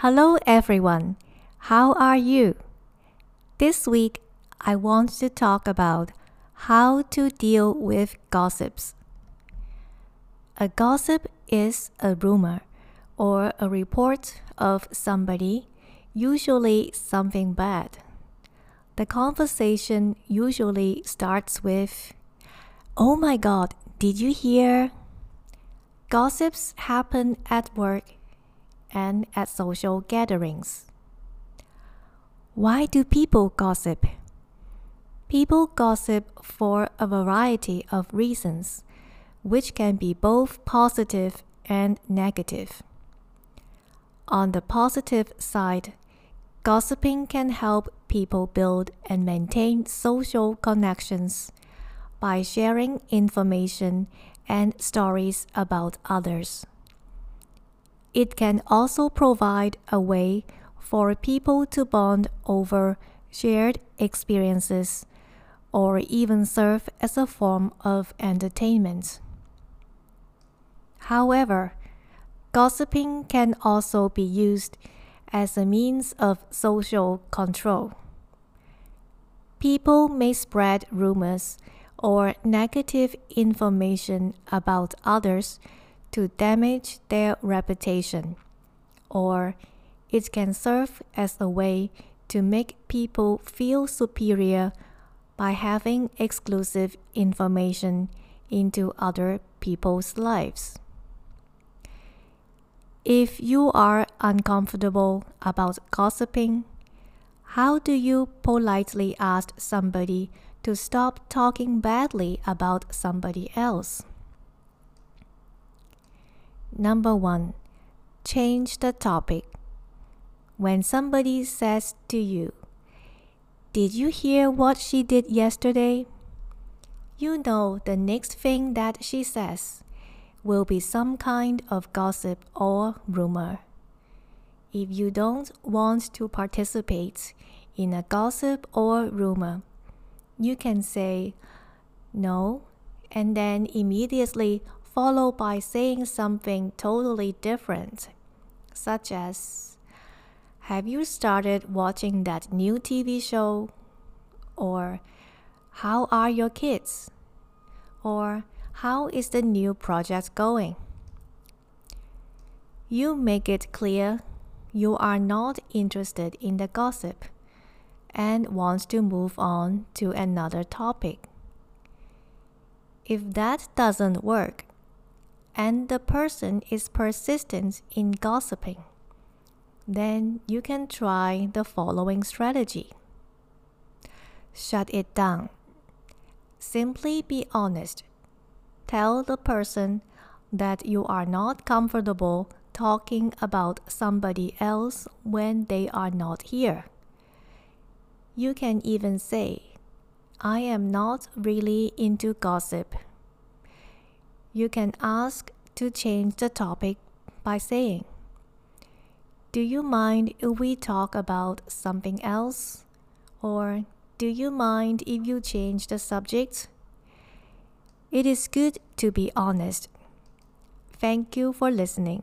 Hello, everyone. How are you? This week, I want to talk about how to deal with gossips. A gossip is a rumor or a report of somebody, usually something bad. The conversation usually starts with, Oh my god, did you hear? Gossips happen at work and at social gatherings. Why do people gossip? People gossip for a variety of reasons, which can be both positive and negative. On the positive side, gossiping can help people build and maintain social connections by sharing information and stories about others. It can also provide a way for people to bond over shared experiences or even serve as a form of entertainment. However, gossiping can also be used as a means of social control. People may spread rumors or negative information about others to damage their reputation, or it can serve as a way to make people feel superior by having exclusive information into other people's lives. If you are uncomfortable about gossiping, how do you politely ask somebody to stop talking badly about somebody else? Number one, change the topic. When somebody says to you, Did you hear what she did yesterday? You know the next thing that she says will be some kind of gossip or rumor. If you don't want to participate in a gossip or rumor, you can say no and then immediately follow by saying something totally different, such as Have you started watching that new TV show? Or How are your kids? Or how is the new project going? You make it clear you are not interested in the gossip and want to move on to another topic. If that doesn't work, and the person is persistent in gossiping, then you can try the following strategy. Shut it down. Simply be honest tell the person that you are not comfortable talking about somebody else when they are not here. You can even say, I am not really into gossip. You can ask to change the topic by saying, Do you mind if we talk about something else? Or do you mind if you change the subject? It is good to be honest. Thank you for listening.